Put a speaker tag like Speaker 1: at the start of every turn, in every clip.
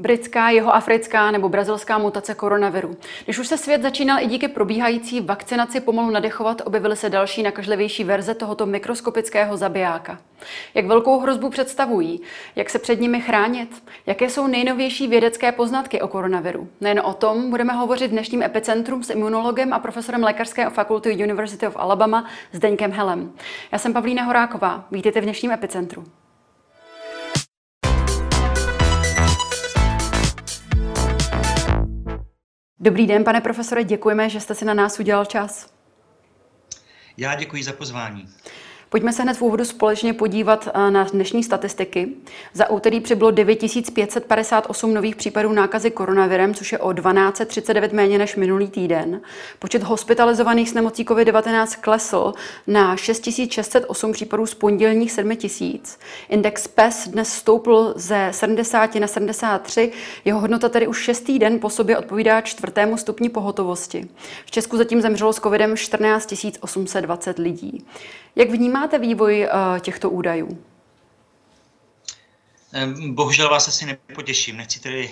Speaker 1: britská, jihoafrická nebo brazilská mutace koronaviru. Když už se svět začínal i díky probíhající vakcinaci pomalu nadechovat, objevily se další nakažlivější verze tohoto mikroskopického zabijáka. Jak velkou hrozbu představují? Jak se před nimi chránit? Jaké jsou nejnovější vědecké poznatky o koronaviru? Nejen o tom budeme hovořit v dnešním epicentrum s imunologem a profesorem Lékařské fakulty University of Alabama Zdeňkem Helem. Já jsem Pavlína Horáková. Vítejte v dnešním epicentru. Dobrý den, pane profesore, děkujeme, že jste si na nás udělal čas.
Speaker 2: Já děkuji za pozvání.
Speaker 1: Pojďme se hned v úvodu společně podívat eh, na dnešní statistiky. Za úterý přibylo 9558 nových případů nákazy koronavirem, což je o 1239 méně než minulý týden. Počet hospitalizovaných s nemocí COVID-19 klesl na 6608 případů z pondělních 7000. Index PES dnes stoupl ze 70 na 73. Jeho hodnota tedy už šestý den po sobě odpovídá čtvrtému stupni pohotovosti. V Česku zatím zemřelo s covidem 14 820 lidí. Jak vnímáte vývoj uh, těchto údajů?
Speaker 2: Bohužel vás asi nepotěším. Nechci tedy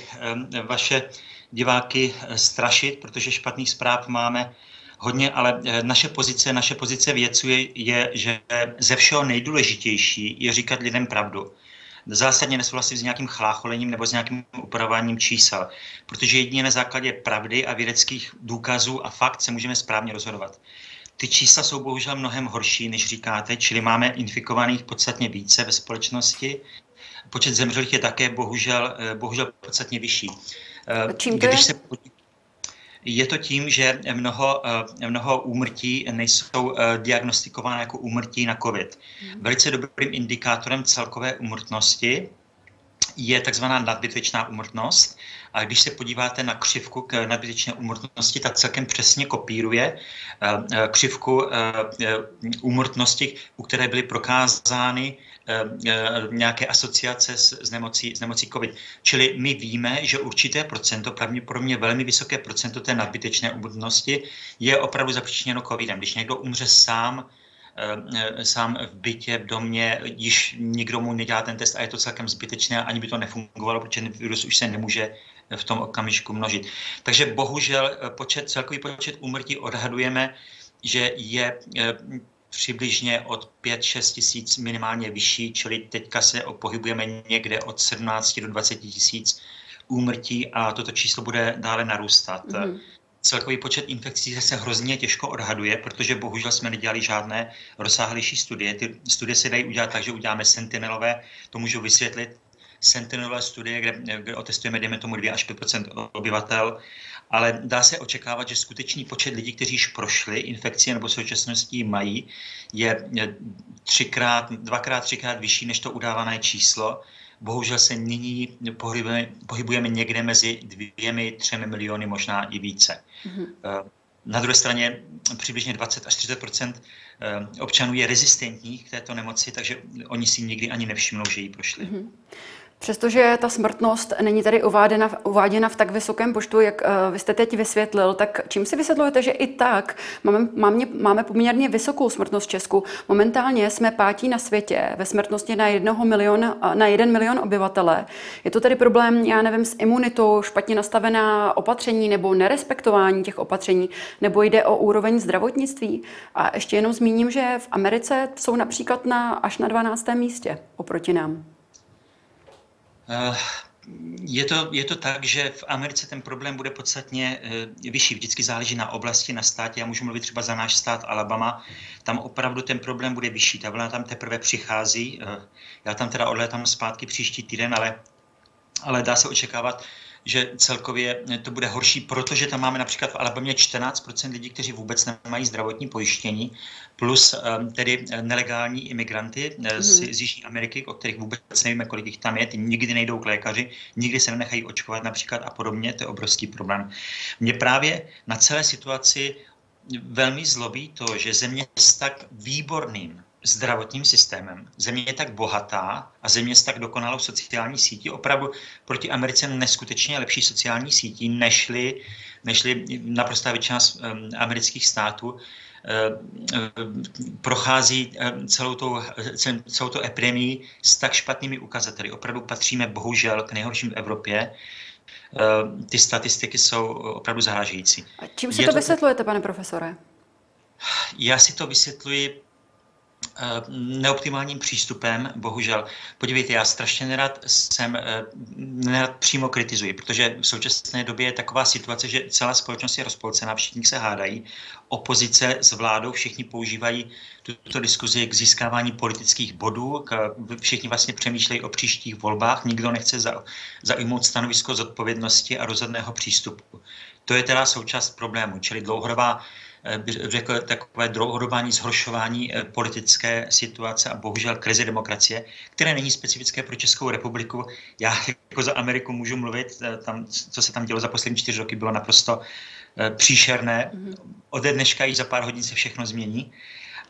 Speaker 2: vaše diváky eh, strašit, protože špatných zpráv máme hodně, ale eh, naše pozice, naše pozice vědců je, je, že ze všeho nejdůležitější je říkat lidem pravdu. Zásadně nesouhlasím s nějakým chlácholením nebo s nějakým upravováním čísel, protože jedině na základě pravdy a vědeckých důkazů a fakt se můžeme správně rozhodovat. Ty čísla jsou bohužel mnohem horší, než říkáte, čili máme infikovaných podstatně více ve společnosti. Počet zemřelých je také bohužel, eh, bohužel podstatně vyšší.
Speaker 1: Eh, Čím to Když je? Se
Speaker 2: je to tím, že mnoho, eh, mnoho úmrtí nejsou diagnostikovány jako úmrtí na COVID. Hmm. Velice dobrým indikátorem celkové úmrtnosti je takzvaná nadbytečná úmrtnost. A když se podíváte na křivku k nadbytečné úmrtnosti, tak celkem přesně kopíruje eh, eh, křivku eh, úmrtnosti, u které byly prokázány nějaké asociace s, nemocí, s nemocí COVID. Čili my víme, že určité procento, pravděpodobně velmi vysoké procento té nadbytečné úmrtnosti je opravdu zapříčiněno COVIDem. Když někdo umře sám, sám v bytě, v domě, již nikdo mu nedělá ten test a je to celkem zbytečné, ani by to nefungovalo, protože virus už se nemůže v tom okamžiku množit. Takže bohužel eh, počet, celkový počet úmrtí odhadujeme, že je eh, přibližně od 5-6 tisíc minimálně vyšší, čili teďka se pohybujeme někde od 17 do 20 tisíc úmrtí a toto číslo bude dále narůstat. Mm-hmm celkový počet infekcí se hrozně těžko odhaduje, protože bohužel jsme nedělali žádné rozsáhlejší studie. Ty studie se dají udělat tak, že uděláme sentinelové, to můžu vysvětlit, sentinelové studie, kde, kde otestujeme, dejme tomu 2 až 5% obyvatel, ale dá se očekávat, že skutečný počet lidí, kteří již prošli infekci nebo současností mají, je třikrát, dvakrát, třikrát vyšší než to udávané číslo Bohužel se nyní pohybujeme, pohybujeme někde mezi dvěmi, třemi miliony, možná i více. Mm-hmm. Na druhé straně přibližně 20 až 30 eh, občanů je rezistentních k této nemoci, takže oni si nikdy ani nevšimnou, že ji prošli. Mm-hmm.
Speaker 1: Přestože ta smrtnost není tady uváděna, uváděna v tak vysokém počtu, jak uh, vy jste teď vysvětlil, tak čím si vysvětlujete, že i tak máme, máme, máme poměrně vysokou smrtnost v Česku? Momentálně jsme pátí na světě ve smrtnosti na, jednoho milion, na jeden milion obyvatele. Je to tedy problém, já nevím, s imunitou, špatně nastavená opatření nebo nerespektování těch opatření, nebo jde o úroveň zdravotnictví? A ještě jenom zmíním, že v Americe jsou například na, až na 12. místě oproti nám.
Speaker 2: Eh, je to, je to tak, že v Americe ten problém bude podstatně uh, vyšší. Vždycky záleží na oblasti, na státě. Já můžu mluvit třeba za náš stát Alabama. Tam opravdu ten problém bude vyšší. Ta vlna tam teprve přichází. Uh, já tam teda odlétám zpátky příští týden, ale, ale dá se očekávat, že celkově to bude horší, protože tam máme například v Alabamě 14% lidí, kteří vůbec nemají zdravotní pojištění, plus um, tedy nelegální imigranty mm. z, z Jižní Ameriky, o kterých vůbec nevíme, kolik jich tam je, ty nikdy nejdou k lékaři, nikdy se nenechají očkovat například a podobně, to je obrovský problém. Mě právě na celé situaci velmi zlobí to, že země s tak výborným zdravotním systémem. Země je tak bohatá a země s tak dokonalou sociální sítí, opravdu proti Americe neskutečně lepší sociální sítí, nežli nežli naprostá většina amerických států, prochází celou tou, celou tou epidemii s tak špatnými ukazateli. Opravdu patříme bohužel k nejhorším v Evropě. Ty statistiky jsou opravdu zarážející.
Speaker 1: A čím si Je to vysvětlujete, pane profesore?
Speaker 2: Já si to vysvětluji Eh, neoptimálním přístupem, bohužel. Podívejte, já strašně nerad jsem, eh, nerad přímo kritizuji, protože v současné době je taková situace, že celá společnost je rozpolcená, všichni se hádají, opozice s vládou, všichni používají tuto diskuzi k získávání politických bodů, k, všichni vlastně přemýšlejí o příštích volbách, nikdo nechce za, zaujmout stanovisko zodpovědnosti a rozhodného přístupu. To je teda součást problému, čili dlouhodobá Eh, řekl, takové dlouhodobání zhoršování eh, politické situace a bohužel krize demokracie, které není specifické pro Českou republiku. Já jako za Ameriku můžu mluvit, eh, tam, co se tam dělo za poslední čtyři roky, bylo naprosto příšerné. Mhm. Ode dneška i za pár hodin se všechno změní.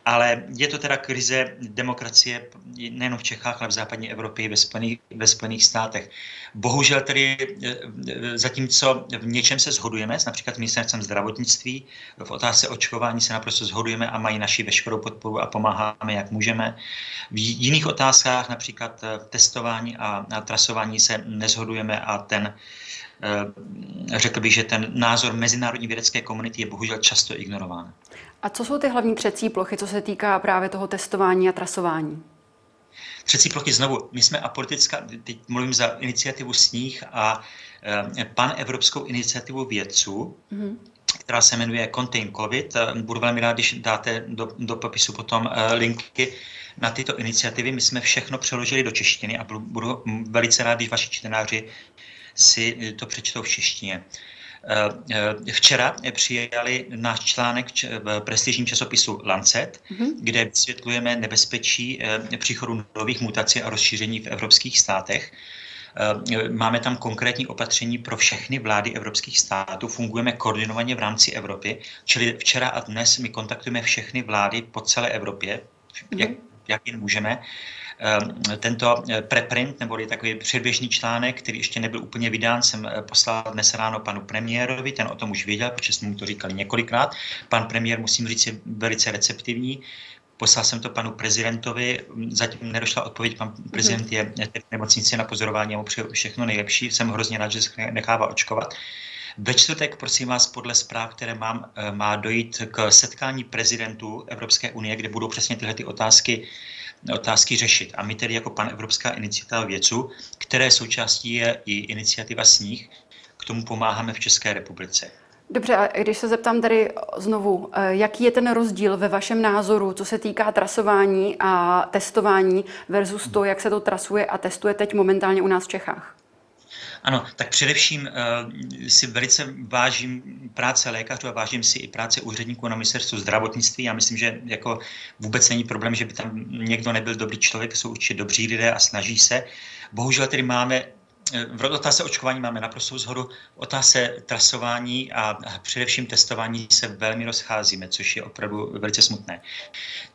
Speaker 2: Ale je to teda krize demokracie nejen v Čechách, ale v západní Evropě i ve Spojených, ve Spojených státech. Bohužel tedy e, e, zatímco v něčem se shodujeme, s například ministerstvem zdravotnictví, v otázce očkování se naprosto shodujeme a mají naši veškerou podporu a pomáháme, jak můžeme. V jiných otázkách, například e, testování a, a trasování, se nezhodujeme a ten řekl bych, že ten názor mezinárodní vědecké komunity je bohužel často ignorován.
Speaker 1: A co jsou ty hlavní třecí plochy, co se týká právě toho testování a trasování?
Speaker 2: Třecí plochy znovu, my jsme apolitická, teď mluvím za iniciativu Sníh a e, pan Evropskou iniciativu vědců, mm-hmm která se jmenuje Contain COVID. Eh, budu velmi rád, když dáte do, do popisu potom eh, linky na tyto iniciativy. My jsme všechno přeložili do češtiny a budu, budu velice rád, když vaši čtenáři si to přečtou v češtině. Eh, včera přijali náš článek v prestižním časopisu Lancet, mm-hmm. kde vysvětlujeme nebezpečí eh, příchodu nových mutací a rozšíření v evropských státech. Máme tam konkrétní opatření pro všechny vlády evropských států, fungujeme koordinovaně v rámci Evropy, čili včera a dnes my kontaktujeme všechny vlády po celé Evropě, jak, mhm. jak jen můžeme, tento eh, preprint, neboli takový předběžný článek, který ještě nebyl úplně vydán, jsem eh, poslal dnes ráno panu premiérovi, ten o tom už věděl, protože jsme mu to říkali několikrát. Pan premiér, musím říct, je velice receptivní. Poslal jsem to panu prezidentovi, zatím nedošla odpověď, pan prezident je v nemocnici na pozorování a mu přeju všechno nejlepší. Jsem hrozně rád, že se nechává očkovat. Ve čtvrtek, prosím vás, podle zpráv, které mám, eh, má dojít k setkání prezidentů Evropské unie, kde budou přesně tyhle ty otázky otázky řešit. A my tedy jako pan Evropská iniciativa věců, které součástí je i iniciativa Sníh, k tomu pomáháme v České republice.
Speaker 1: Dobře, a když se zeptám tady znovu, eh, jaký je ten rozdíl ve vašem názoru, co se týká trasování a testování versus to, jak se to trasuje a testuje teď momentálně u nás v Čechách?
Speaker 2: Ano, tak především uh, si velice vážím práce lékařů a vážím si i práce úředníků na ministerstvu zdravotnictví. Já myslím, že jako vůbec není problém, že by tam někdo nebyl dobrý člověk, jsou určitě dobří lidé a snaží se. Bohužel tedy máme eh, v otázce očkování máme naprostou zhodu. V otázce trasování a především testování se velmi rozcházíme, což je opravdu velice smutné.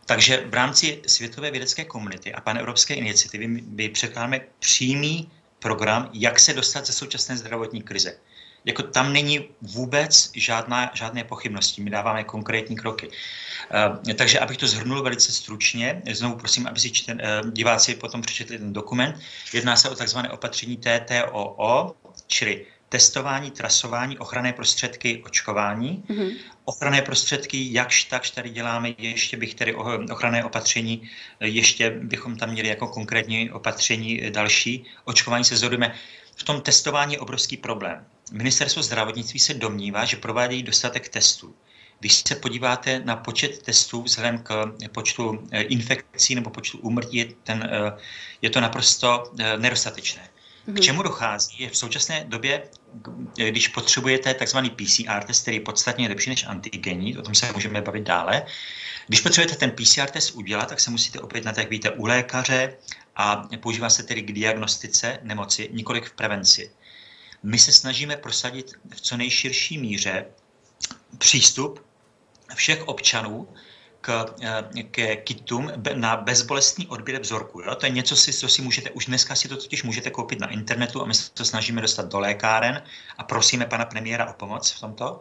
Speaker 2: Takže v rámci světové vědecké komunity a pan Evropské iniciativy my předkládáme přímý program, jak se dostat ze současné zdravotní krize. Jako tam není vůbec žádná, žádné pochybnosti, my dáváme konkrétní kroky. Uh, takže abych to zhrnul velice stručně, znovu prosím, aby si čten, uh, diváci potom přečetli ten dokument. Jedná se o takzvané opatření TTOO, čili testování, trasování, ochranné prostředky, očkování. Mm-hmm. Ochranné prostředky, jakž takž tady děláme, ještě bych tedy ochranné opatření, ještě bychom tam měli jako konkrétní opatření další. Očkování se zhodujeme. V tom testování je obrovský problém. Ministerstvo zdravotnictví se domnívá, že provádějí dostatek testů. Když se podíváte na počet testů vzhledem k počtu eh, infekcí nebo počtu úmrtí, je, ten, eh, je to naprosto eh, nedostatečné. K mhm. čemu dochází je v současné době, když potřebujete takzvaný PCR test, který je podstatně lepší než antigenní, o tom se můžeme bavit dále. Když potřebujete ten PCR test udělat, tak se musíte opět jak víte, u lékaře a používá se tedy k diagnostice nemoci, nikoli v prevenci. My se snažíme prosadit v co nejširší míře přístup všech občanů k, k kitům na bezbolestný odběr vzorku. Jo? To je něco, co si můžete, už dneska si to totiž můžete koupit na internetu a my se to snažíme dostat do lékáren a prosíme pana premiéra o pomoc v tomto.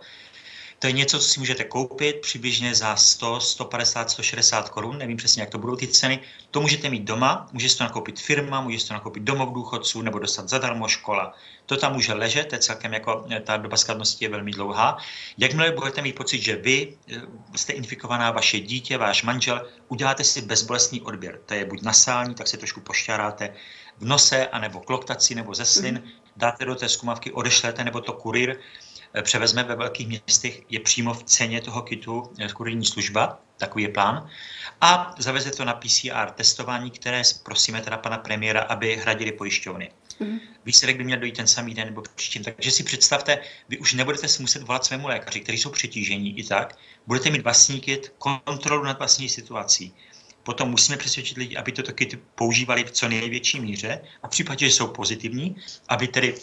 Speaker 2: To je něco, co si můžete koupit přibližně za 100, 150, 160 korun, nevím přesně, jak to budou ty ceny. To můžete mít doma, můžete to nakoupit firma, můžete to nakoupit domov důchodců nebo dostat zadarmo škola. To tam může ležet, to je celkem jako, ta doba skladnosti je velmi dlouhá. Jakmile budete mít pocit, že vy eh, jste infikovaná, vaše dítě, váš manžel, uděláte si bezbolestný odběr. To je buď nasální, tak si trošku pošťáráte v nose, anebo kloktaci, nebo ze slin, mhm. dáte do té zkumavky, odešlete, nebo to kurír převezme ve velkých městech, je přímo v ceně toho kitu eh, kurijní služba, takový je plán, a zaveze to na PCR testování, které prosíme teda pana premiéra, aby hradili pojišťovny. Mm. Výsledek by měl dojít ten samý den nebo příštím. Takže si představte, vy už nebudete si muset volat svému lékaři, kteří jsou přetížení i tak, budete mít vlastní kit, kontrolu nad vlastní situací. Potom musíme přesvědčit lidi, aby toto kit používali v co největší míře a v případě, že jsou pozitivní, aby tedy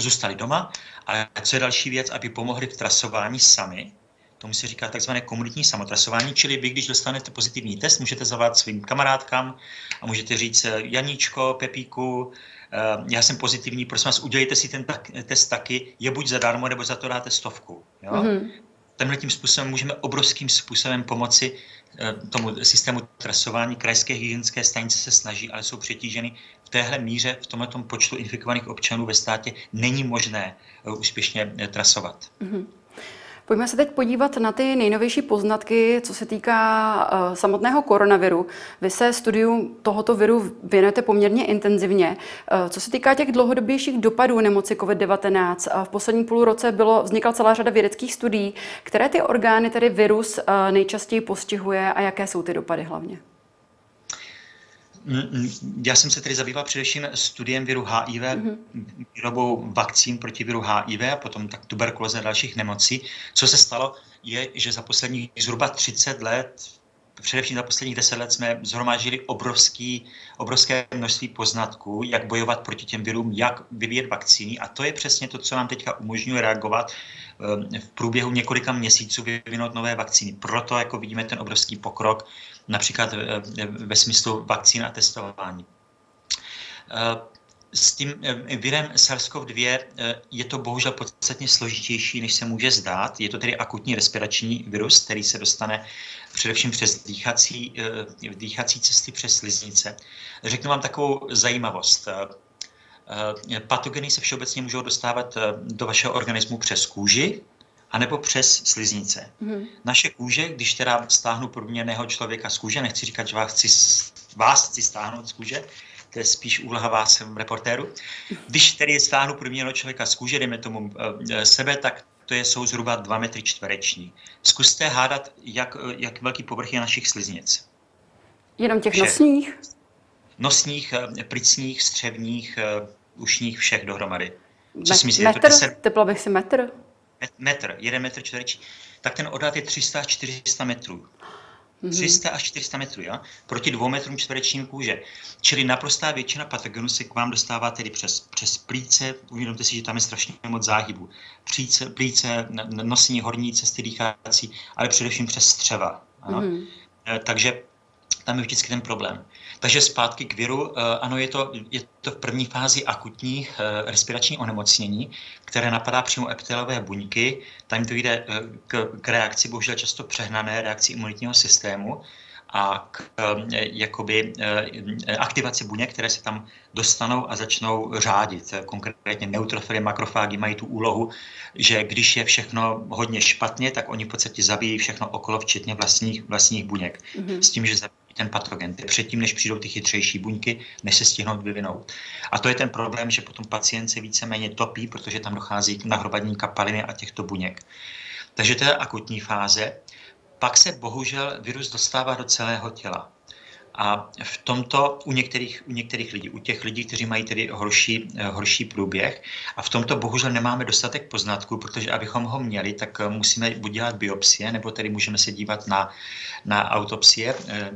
Speaker 2: zůstali doma, ale co je další věc, aby pomohli v trasování sami, tomu se říká takzvané komunitní samotrasování, čili vy, když dostanete pozitivní test, můžete zavolat svým kamarádkám a můžete říct, Janíčko, Pepíku, eh, já jsem pozitivní, prosím vás, udělejte si ten tak, test taky, je buď zadarmo, nebo za to dáte stovku. Jo? Mm-hmm. Tenhle tím způsobem můžeme obrovským způsobem pomoci eh, tomu systému trasování. Krajské hygienické stanice se snaží, ale jsou přetíženy téhle míře, v tomto počtu infikovaných občanů ve státě není možné eh, úspěšně eh, trasovat. Mm-hmm.
Speaker 1: Pojďme se teď podívat na ty nejnovější poznatky, co se týká uh, samotného koronaviru. Vy se studiu tohoto viru věnujete poměrně intenzivně. Uh, co se týká těch dlouhodobějších dopadů nemoci COVID-19, uh, v posledním půl roce bylo, vznikla celá řada vědeckých studií. Které ty orgány tedy virus nejčastěji postihuje a jaké jsou ty dopady hlavně?
Speaker 2: Mm, já jsem se tedy zabýval především studiem viru HIV, mm-hmm. výrobou vakcín proti viru HIV a potom tak tuberkulóze a dalších nemocí. Co se stalo, je, že za posledních zhruba 30 let, především za posledních 10 let jsme zhromážili obrovský, obrovské množství poznatků, jak bojovat proti těm virům, jak vyvíjet vakcíny a to je přesně to, co nám teďka umožňuje reagovat eh, v průběhu několika měsíců vyvinout nové vakcíny. Proto jako vidíme ten obrovský pokrok například ve smyslu vakcín a testování. Eh, s tím eh, virem SARS-CoV-2 eh, je to bohužel podstatně složitější, než se může zdát. Je to tedy akutní respirační virus, který se dostane především přes dýchací, dýchací cesty, přes sliznice. Řeknu vám takovou zajímavost. Patogeny se všeobecně můžou dostávat do vašeho organismu přes kůži, anebo přes sliznice. Mm-hmm. Naše kůže, když teda stáhnu průměrného člověka z kůže, nechci říkat, že vás chci, vás chci stáhnout z kůže, to je spíš úloha vás, reportéru. Když tedy stáhnu průměrného člověka z kůže, dejme tomu e, sebe, tak to je, jsou zhruba 2 metry čtvereční. Zkuste hádat, jak, jak velký povrch je našich sliznic.
Speaker 1: Jenom těch všech. nosních?
Speaker 2: Nosních, eh, plicních, střevních, ušních, všech dohromady.
Speaker 1: Co si myslíte? Metr? To Tepla bych si metr?
Speaker 2: Metr, jeden metr čtvereční, tak ten odhad je 300 až 400 metrů. 300 mhm. až 400 metrů, jo? proti dvou metrům čtverečním kůže. Čili naprostá většina patogenů se k vám dostává tedy přes, přes plíce, uvědomte si, že tam je strašně moc záhybu. Plíce, plíce nosní, horní cesty dýchací, ale především přes střeva. Ano? Mm-hmm. Takže tam je vždycky ten problém. Takže zpátky k viru, eh, ano, je to, je to v první fázi akutní eh, respirační onemocnění, které napadá přímo epitelové buňky. Tam to jde k, k reakci, bohužel často přehnané reakci imunitního systému a k jakoby, aktivaci buněk, které se tam dostanou a začnou řádit. Konkrétně neutrofily, makrofágy mají tu úlohu, že když je všechno hodně špatně, tak oni v podstatě zabijí všechno okolo, včetně vlastních, vlastních buněk. Mm-hmm. S tím, že zabijí ten patogen předtím, než přijdou ty chytřejší buňky, než se stihnou vyvinout. A to je ten problém, že potom pacient se víceméně topí, protože tam dochází k nahrobadní kapaliny a těchto buněk. Takže to je akutní fáze. Pak se bohužel virus dostává do celého těla. A v tomto u některých, u některých lidí, u těch lidí, kteří mají tedy horší, eh, horší průběh, a v tomto bohužel nemáme dostatek poznatků, protože abychom ho měli, tak eh, musíme buď dělat biopsie, nebo tedy můžeme se dívat na, na autopsie eh,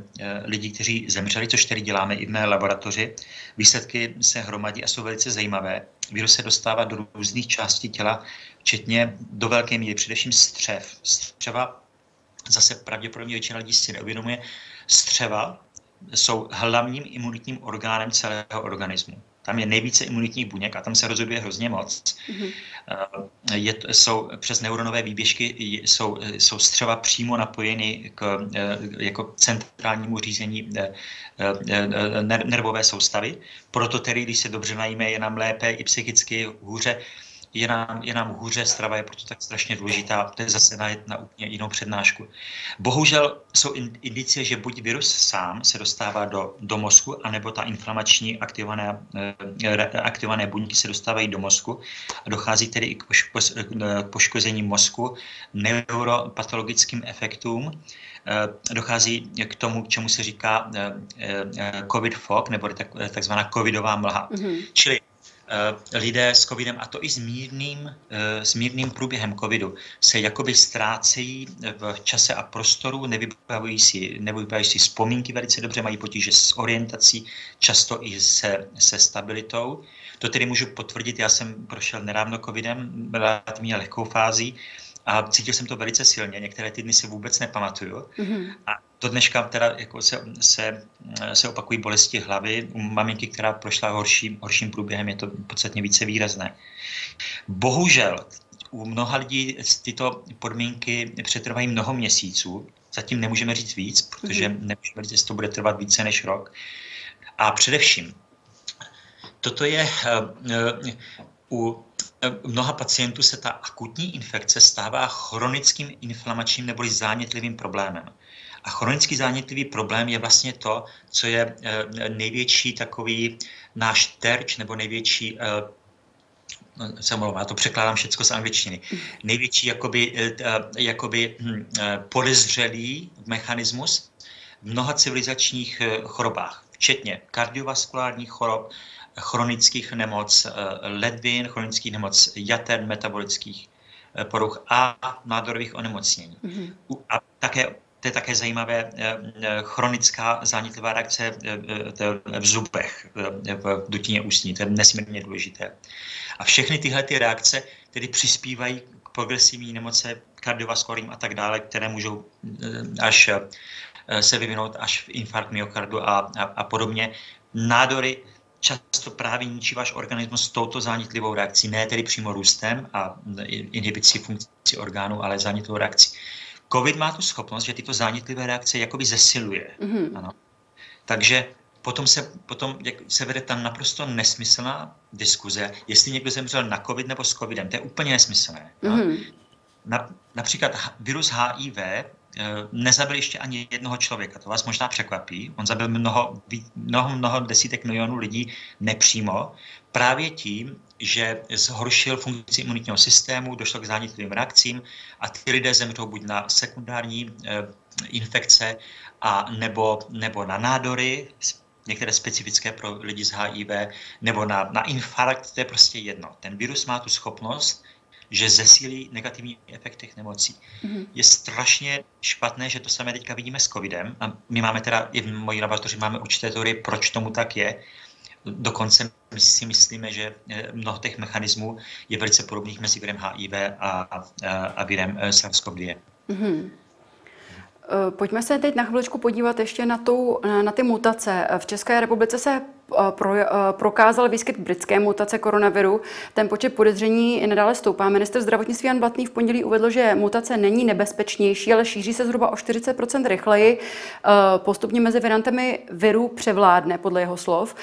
Speaker 2: lidí, kteří zemřeli, což tedy děláme i v mé laboratoři. Výsledky se hromadí a jsou velice zajímavé. Virus se dostává do různých částí těla, včetně do velké míry především střev. Střeva zase pravděpodobně většina lidí si neuvědomuje, střeva jsou hlavním imunitním orgánem celého organismu. Tam je nejvíce imunitních buněk a tam se rozhoduje hrozně moc. Mm-hmm. Je, jsou přes neuronové výběžky jsou, jsou střeva přímo napojeny k eh, jako centrálnímu řízení eh, nervové soustavy. Proto tedy, když se dobře najíme, je nám lépe i psychicky hůře je nám, je nám hůře, strava je proto tak strašně důležitá, to je zase na, na úplně jinou přednášku. Bohužel jsou indicie, že buď virus sám se dostává do, do mozku, anebo ta inflamační aktivované, eh, aktivované buňky se dostávají do mozku a dochází tedy i k, poš, k poškození mozku, neuropatologickým efektům, eh, dochází k tomu, k čemu se říká eh, covid fog, nebo tak, takzvaná covidová mlha. Mm-hmm. Čili Eh, lidé s covidem, a to i s mírným, eh, s mírným průběhem covidu, se jakoby ztrácejí v čase a prostoru, nevybavují si, nevybavují si vzpomínky velice dobře, mají potíže s orientací, často i se, se stabilitou. To tedy můžu potvrdit, já jsem prošel nedávno covidem, relativně lehkou fází, a cítil jsem to velice silně, některé ty dny si vůbec nepamatuju. Mm-hmm. A do dneška teda jako se, se, se opakují bolesti hlavy. U maminky, která prošla horší, horším průběhem, je to podstatně více výrazné. Bohužel u mnoha lidí tyto podmínky přetrvají mnoho měsíců. Zatím nemůžeme říct víc, protože mm-hmm. nemůžeme říct, jestli to bude trvat více než rok. A především, toto je uh, u mnoha pacientů se ta akutní infekce stává chronickým inflamačním neboli zánětlivým problémem. A chronický zánětlivý problém je vlastně to, co je eh, největší takový náš terč nebo největší se eh, já to překládám všechno z angličtiny. Největší jakoby, eh, jakoby hm, podezřelý mechanismus v mnoha civilizačních chorobách, včetně kardiovaskulárních chorob, chronických nemoc ledvin, chronických nemoc jater, metabolických poruch a nádorových onemocnění. Mm-hmm. A také to je také zajímavé, eh, eh, chronická zánětlivá reakce eh, v zubech, v dutině ústní, to je nesmírně důležité. A všechny tyhle ty reakce tedy přispívají k progresivní nemoce, kardiovaskulárním a tak dále, které můžou až se vyvinout až v infarkt myokardu a, a, a podobně. Nádory často právě ničí váš organismus s touto zánětlivou reakcí, ne tedy přímo růstem a inhibicí funkcí orgánů, ale zánětlivou reakcí. COVID má tu schopnost, že tyto zánětlivé reakce jakoby zesiluje. Mm-hmm. Ano. Takže potom se, potom se vede tam naprosto nesmyslná diskuze, jestli někdo zemřel na COVID nebo s COVIDem. To je úplně nesmyslné. Mm-hmm. Na, například virus HIV eh, nezabil ještě ani jednoho člověka. To vás možná překvapí. On zabil mnoho, mnoho, mnoho desítek milionů lidí nepřímo, právě tím, že zhoršil funkci imunitního systému, došlo k zánětlivým reakcím a ty lidé zemřou buď na sekundární e, infekce a nebo, nebo na nádory, některé specifické pro lidi s HIV, nebo na, na infarkt, to je prostě jedno. Ten virus má tu schopnost, že zesílí negativní efekt těch nemocí. Mm-hmm. Je strašně špatné, že to samé teďka vidíme s covidem. A my máme teda, i v mojí laboratoři máme určité teorie, proč tomu tak je. Dokonce my si myslíme, že eh, mnoho těch mechanismů je velice podobných mezi virem HIV a, a, a virem eh, SARS-CoV-2. Mm-hmm.
Speaker 1: Eh, pojďme se teď na chviličku podívat ještě na, tu, na ty mutace. V České republice se pro, eh, prokázal výskyt britské mutace koronaviru. Ten počet podezření i nadále stoupá. Minister zdravotnictví Jan Blatný v pondělí uvedl, že mutace není nebezpečnější, ale šíří se zhruba o 40% rychleji. Postupně mezi variantami viru převládne, podle jeho slov.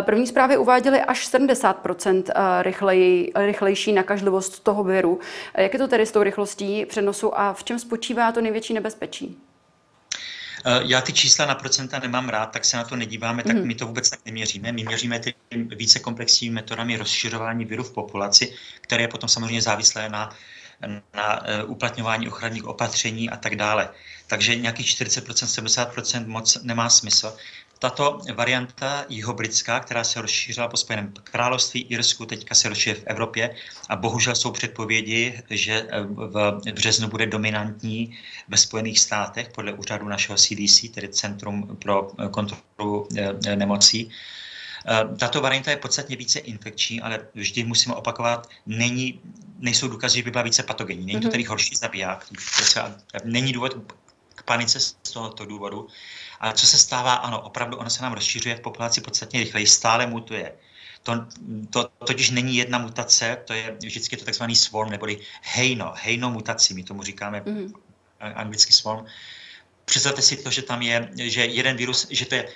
Speaker 1: První zprávy uváděly až 70% rychleji, rychlejší nakažlivost toho viru. Jak je to tedy s tou rychlostí přenosu a v čem spočívá to největší nebezpečí?
Speaker 2: Eh, já ty čísla na procenta nemám rád, tak se na to nedíváme, tak mm. my to vůbec tak neměříme. My měříme ty více komplexními metodami rozšiřování viru v populaci, které je potom samozřejmě závislé na, na uh, uplatňování ochranných opatření a tak dále. Takže nějakých 40%, 70% moc nemá smysl. Tato varianta jihobritská, která se rozšířila po Spojeném království, Irsku, teďka se rozšíří v Evropě a bohužel jsou předpovědi, že eh, v březnu bude dominantní ve Spojených státech podle úřadu našeho CDC, tedy Centrum pro eh, kontrolu eh, nemocí. Tato varianta je podstatně více infekční, ale vždy musíme opakovat, není, nejsou důkazy, že by byla více patogenní. Není to mhm. tedy horší zabiják. Není důvod panice z tohoto důvodu. A co se stává? Ano, opravdu ono se nám rozšiřuje v populaci podstatně rychleji, stále mutuje. To, to totiž není jedna mutace, to je vždycky to takzvaný swarm, neboli hejno, hejno mutaci, my tomu říkáme mm-hmm. anglicky swarm. Představte si to, že tam je, že jeden virus, že to je,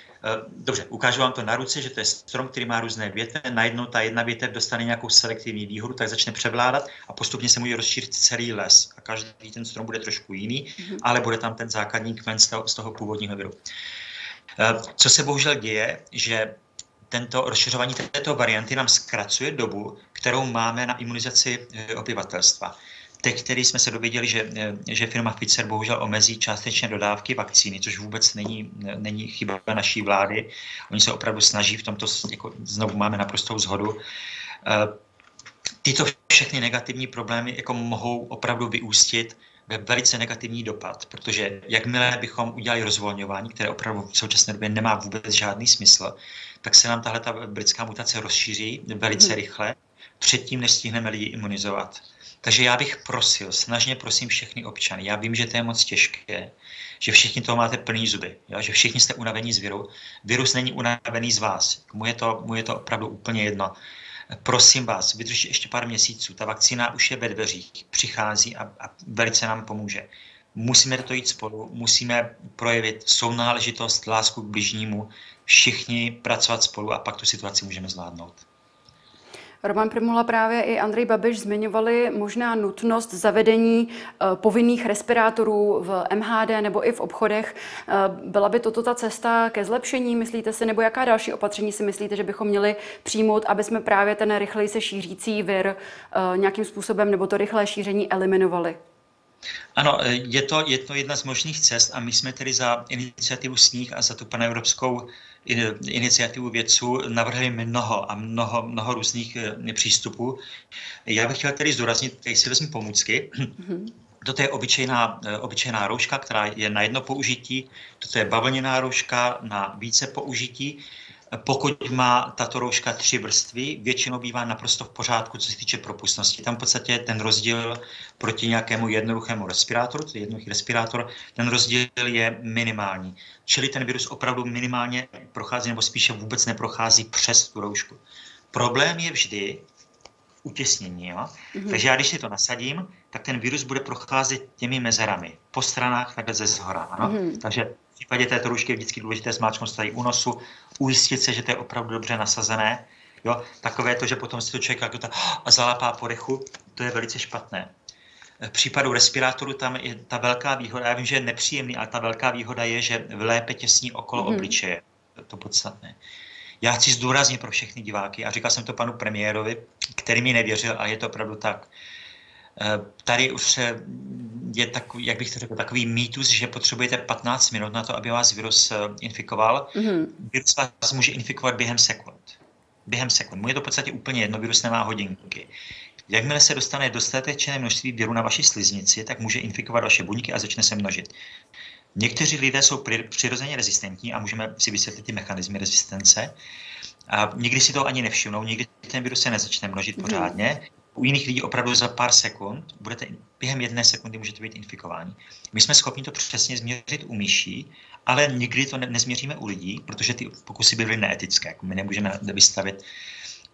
Speaker 2: dobře, ukážu vám to na ruce, že to je strom, který má různé větve, najednou ta jedna větev dostane nějakou selektivní výhodu, tak začne převládat a postupně se může rozšířit celý les. A každý ten strom bude trošku jiný, mm-hmm. ale bude tam ten základní kmen z toho, z toho původního viru. Uh, co se bohužel děje, že tento rozšiřování této varianty nám zkracuje dobu, kterou máme na imunizaci eh, obyvatelstva. Teď, který jsme se dověděli, že, eh, že firma Pfizer bohužel omezí částečně dodávky vakcíny, což vůbec není, není chyba naší vlády. Oni se opravdu snaží v tomto, jako znovu máme naprostou zhodu. Eh, tyto všechny negativní problémy jako mohou opravdu vyústit ve velice negativní dopad, protože jakmile bychom udělali rozvolňování, které opravdu v současné době nemá vůbec žádný smysl, tak se nám tahle ta britská mutace rozšíří velice hmm. rychle, předtím, než stihneme lidi imunizovat. Takže já bych prosil, snažně prosím všechny občany, já vím, že to je moc těžké, že všichni toho máte plný zuby, jo? že všichni jste unavení z viru. Virus není unavený z vás, mu je to, mu je to opravdu úplně jedno. Prosím vás, vydržte ještě pár měsíců, ta vakcína už je ve dveřích, přichází a, a velice nám pomůže. Musíme toho jít spolu, musíme projevit sounáležitost, lásku k bližnímu, všichni pracovat spolu a pak tu situaci můžeme zvládnout.
Speaker 1: Roman Primula právě i Andrej Babiš zmiňovali možná nutnost zavedení eh, povinných respirátorů v MHD nebo i v obchodech. Eh, byla by toto ta cesta ke zlepšení, myslíte si, nebo jaká další opatření si myslíte, že bychom měli přijmout, aby jsme právě ten rychleji se šířící vir eh, nějakým způsobem nebo to rychlé šíření eliminovali?
Speaker 2: Ano, je to, je to jedna z možných cest a my jsme tedy za iniciativu Sníh a za tu panevropskou iniciativu vědců navrhli mnoho a mnoho, mnoho různých eh, přístupů. Já bych chtěl tedy zdůraznit, tady si vezmu pomůcky. Mm-hmm. Toto je obyčejná, eh, obyčejná rouška, která je na jedno použití. Toto je bavlněná rouška na více použití. Pokud má tato rouška tři vrstvy, většinou bývá naprosto v pořádku, co se týče propustnosti. Tam v podstatě ten rozdíl proti nějakému jednoduchému respirátoru, to je jednoduchý respirátor, ten rozdíl je minimální. Čili ten virus opravdu minimálně prochází, nebo spíše vůbec neprochází přes tu roušku. Problém je vždy utěsnění. Jo? Mm-hmm. Takže já, když si to nasadím, tak ten virus bude procházet těmi mezerami po stranách takhle ze zhora. Ano? Mm-hmm. Takže případě této roušky je vždycky důležité smáčknout tady u nosu, ujistit se, že to je opravdu dobře nasazené. Jo? Takové to, že potom si to člověk jako ta, a zalápá po dechu, to je velice špatné. V případu respirátoru tam je ta velká výhoda, já vím, že je nepříjemný, ale ta velká výhoda je, že lépe těsní okolo mm-hmm. obličeje. To, to podstatné. Já chci zdůraznit pro všechny diváky, a říkal jsem to panu premiérovi, který mi nevěřil, a je to opravdu tak. Eh, tady už se je takový, jak bych to řekl, takový mýtus, že potřebujete 15 minut na to, aby vás virus eh, infikoval. Mm-hmm. Virus vás může infikovat během sekund. Během sekund. Mu je to v podstatě úplně jedno, virus nemá hodinky. Jakmile se dostane dostatečné množství viru na vaši sliznici, tak může infikovat vaše buňky a začne se množit. Někteří lidé jsou přirozeně rezistentní a můžeme si vysvětlit ty mechanizmy rezistence. A nikdy si to ani nevšimnou, nikdy ten virus se nezačne množit mhm. pořádně. U jiných lidí opravdu za pár sekund, budete, během jedné sekundy můžete být infikováni. My jsme schopni to přesně změřit u myší, ale nikdy to ne, nezměříme u lidí, protože ty pokusy byly neetické. My nemůžeme vystavit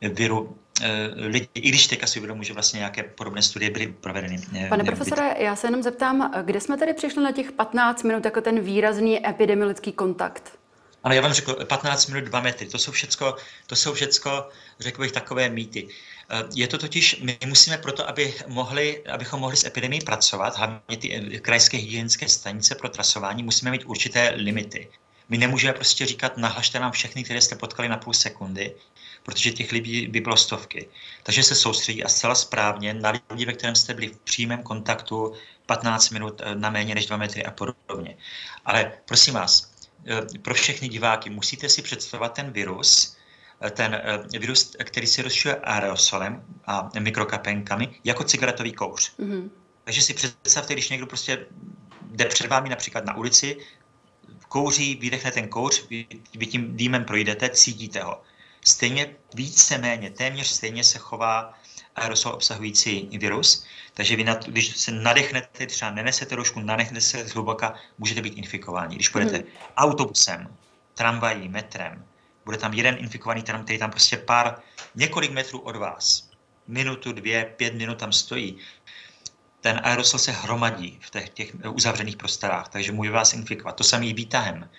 Speaker 2: viru eh, lidi, i když teďka si uvědomuji, že vlastně nějaké podobné studie byly provedeny.
Speaker 1: Eh, Pane profesore, já se jenom zeptám, kde jsme tedy přišli na těch 15 minut jako ten výrazný epidemiologický kontakt?
Speaker 2: Ale já vám řekl, 15 minut, 2 metry, to jsou všecko, to jsou všecko, řekl bych, takové mýty. Eh, je to totiž, my musíme proto, aby mohli, abychom mohli s epidemií pracovat, hlavně ty krajské hygienické stanice pro trasování, musíme mít určité limity. My nemůžeme prostě říkat, nahlašte nám všechny, které jste potkali na půl sekundy, protože těch lidí by bylo stovky. Takže se soustředí a zcela správně na lidi, ve kterém jste byli v přímém kontaktu 15 minut eh, na méně než 2 metry a podobně. Ale prosím vás, eh, pro všechny diváky musíte si představovat ten virus, eh, ten virus, který se rozšiřuje aerosolem a mikrokapenkami, jako cigaretový kouř. Mm-hmm. Takže si představte, když někdo prostě jde před vámi například na ulici, kouří, vydechne ten kouř, vy, vy tím dýmem projdete, cítíte ho. Stejně víceméně, téměř stejně se chová aerosol obsahující virus, takže vy, na, když se nadechnete, třeba nenesete trošku, nadechnete se zhluboka, můžete být infikováni. Když půjdete hmm. autobusem, tramvají, metrem, bude tam jeden infikovaný tram, který tam prostě pár, několik metrů od vás, minutu, dvě, pět minut tam stojí, ten aerosol se hromadí v těch, těch uzavřených prostorách, takže může vás infikovat. To samý výtahem.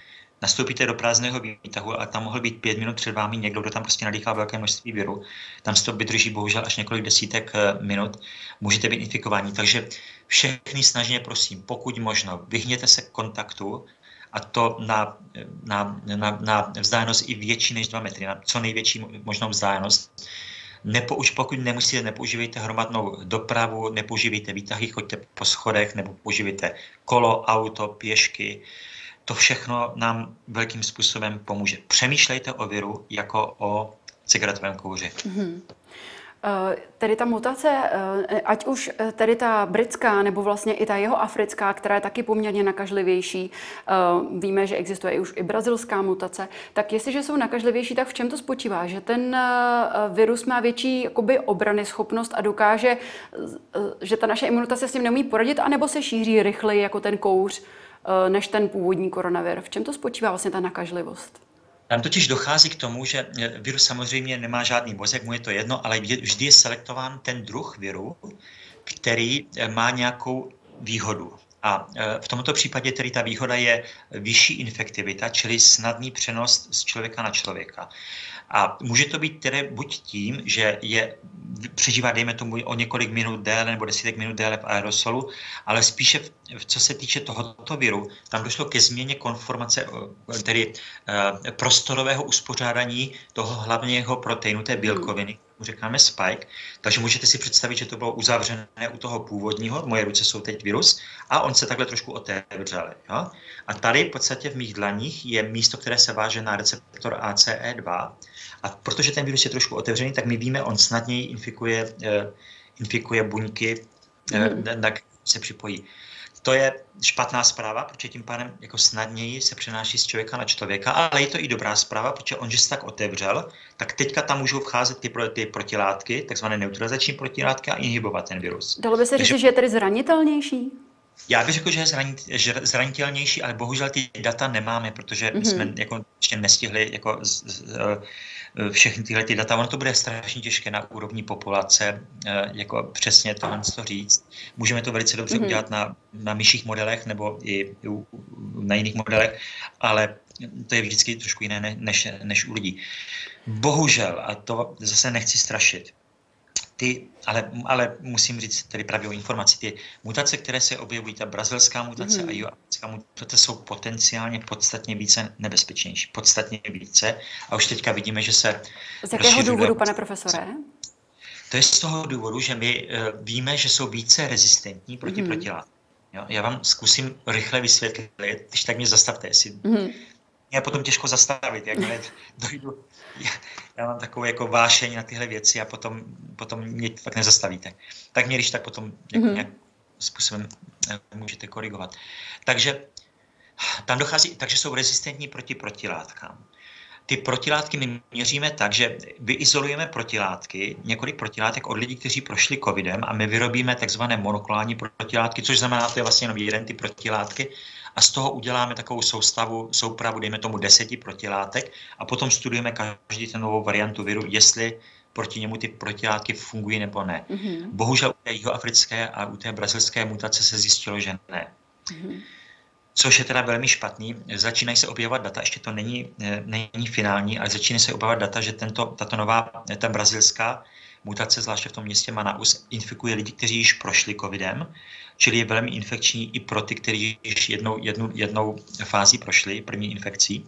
Speaker 2: Nastoupíte do prázdného výtahu a tam mohl být pět minut před vámi někdo, kdo tam prostě nadýchá velké množství viru. Tam se to vydrží bohužel až několik desítek eh, minut. Můžete být infikováni. Takže všechny snažně prosím, pokud možno, vyhněte se kontaktu a to na, na, na, na vzdálenost i větší než 2 metry, na co největší možnou vzdálenost Nepouž, pokud nemusíte, nepoužívejte hromadnou dopravu, nepoužívejte výtahy, choďte po schodech, nebo používejte kolo, auto, pěšky. To všechno nám velkým způsobem pomůže. Přemýšlejte o viru jako o cigaretovém kouři. Mm-hmm.
Speaker 1: Eh, tedy ta mutace, eh, ať už eh, tedy ta britská, nebo vlastně i ta jeho africká, která je taky poměrně nakažlivější, víme, že existuje už i brazilská mutace, tak jestliže jsou nakažlivější, tak v čem to spočívá? Že ten virus má větší jakoby, obrany schopnost a dokáže, že ta naše imunita se s ním neumí poradit, anebo se šíří rychleji jako ten kouř, než ten původní koronavir. V čem to spočívá vlastně ta nakažlivost?
Speaker 2: Tam totiž dochází k tomu, že virus samozřejmě nemá žádný mozek, mu je to jedno, ale vždy je selektován ten druh viru, který eh, má nějakou výhodu. A eh, v tomto případě tedy ta výhoda je vyšší infektivita, čili snadný přenos z člověka na člověka. A může to být tedy buď tím, že je přežívá, dejme tomu, o několik minut déle nebo desítek minut déle v aerosolu, ale spíše, v, co se týče tohoto viru, tam došlo ke změně konformace, tedy uh, prostorového uspořádání toho hlavního proteinu, té bílkoviny, říkáme spike, takže můžete si představit, že to bylo uzavřené u toho původního, moje ruce jsou teď virus, a on se takhle trošku otevřel. Jo? A tady v podstatě v mých dlaních je místo, které se váže na receptor ACE2, a protože ten virus je trošku otevřený, tak my víme, on snadněji infikuje, uh, infikuje buňky, mm. na se připojí. To je špatná zpráva, protože tím pádem jako snadněji se přenáší z člověka na člověka, ale je to i dobrá zpráva, protože on, že se tak otevřel, tak teďka tam můžou vcházet ty, ty protilátky, takzvané neutralizační protilátky a inhibovat ten virus.
Speaker 1: Dalo by se říct, že je tedy zranitelnější?
Speaker 2: Já bych řekl, že je zranitelnější, ale bohužel ty data nemáme, protože mm-hmm. jsme jako ještě nestihli jako z, z, Eh, všechny tyhle ty data. Ono to bude strašně těžké na úrovni populace, eh, jako přesně tohle to říct. Můžeme to velice dobře mm-hmm. udělat na, na myších modelech nebo i na jiných modelech, ale to je vždycky trošku jiné než, než u lidí. Bohužel, a to zase nechci strašit, ty, ale, ale musím říct tedy pravou informaci, ty mutace, které se objevují, ta brazilská mutace mm. a jihoafrická mutace jsou potenciálně podstatně více nebezpečnější, podstatně více. A už teďka vidíme, že se...
Speaker 1: Z jakého důvodu, pane profesore?
Speaker 2: To je z toho důvodu, že my uh, víme, že jsou více rezistentní proti mm. protilátkám. Já vám zkusím rychle vysvětlit, když tak mě zastavte, jestli mm mě potom těžko zastavit, jakmile dojdu. Já, mám takovou jako vášeň na tyhle věci a potom, potom mě tak nezastavíte. Tak mě když tak potom jako mm-hmm. nějak způsobem eh, můžete korigovat. Takže tam dochází, takže jsou rezistentní proti protilátkám. Ty protilátky my měříme tak, že vyizolujeme protilátky, několik protilátek od lidí, kteří prošli covidem a my vyrobíme takzvané monoklonální protilátky, což znamená, to je vlastně jenom jeden ty protilátky a z toho uděláme takovou soustavu, soupravu, dejme tomu deseti protilátek a potom studujeme každý ten novou variantu viru, jestli proti němu ty protilátky fungují nebo ne. Mm-hmm. Bohužel u té jihoafrické a u té brazilské mutace se zjistilo, že ne. Mm-hmm. Což je teda velmi špatný. Začínají se objevovat data, ještě to není, eh, není finální, ale začínají se objevovat data, že tento, tato nová, ta brazilská mutace, zvláště v tom městě Manaus, infikuje lidi, kteří již prošli covidem, čili je velmi infekční i pro ty, kteří již jednou, jednou, jednou fází prošli, první infekcí.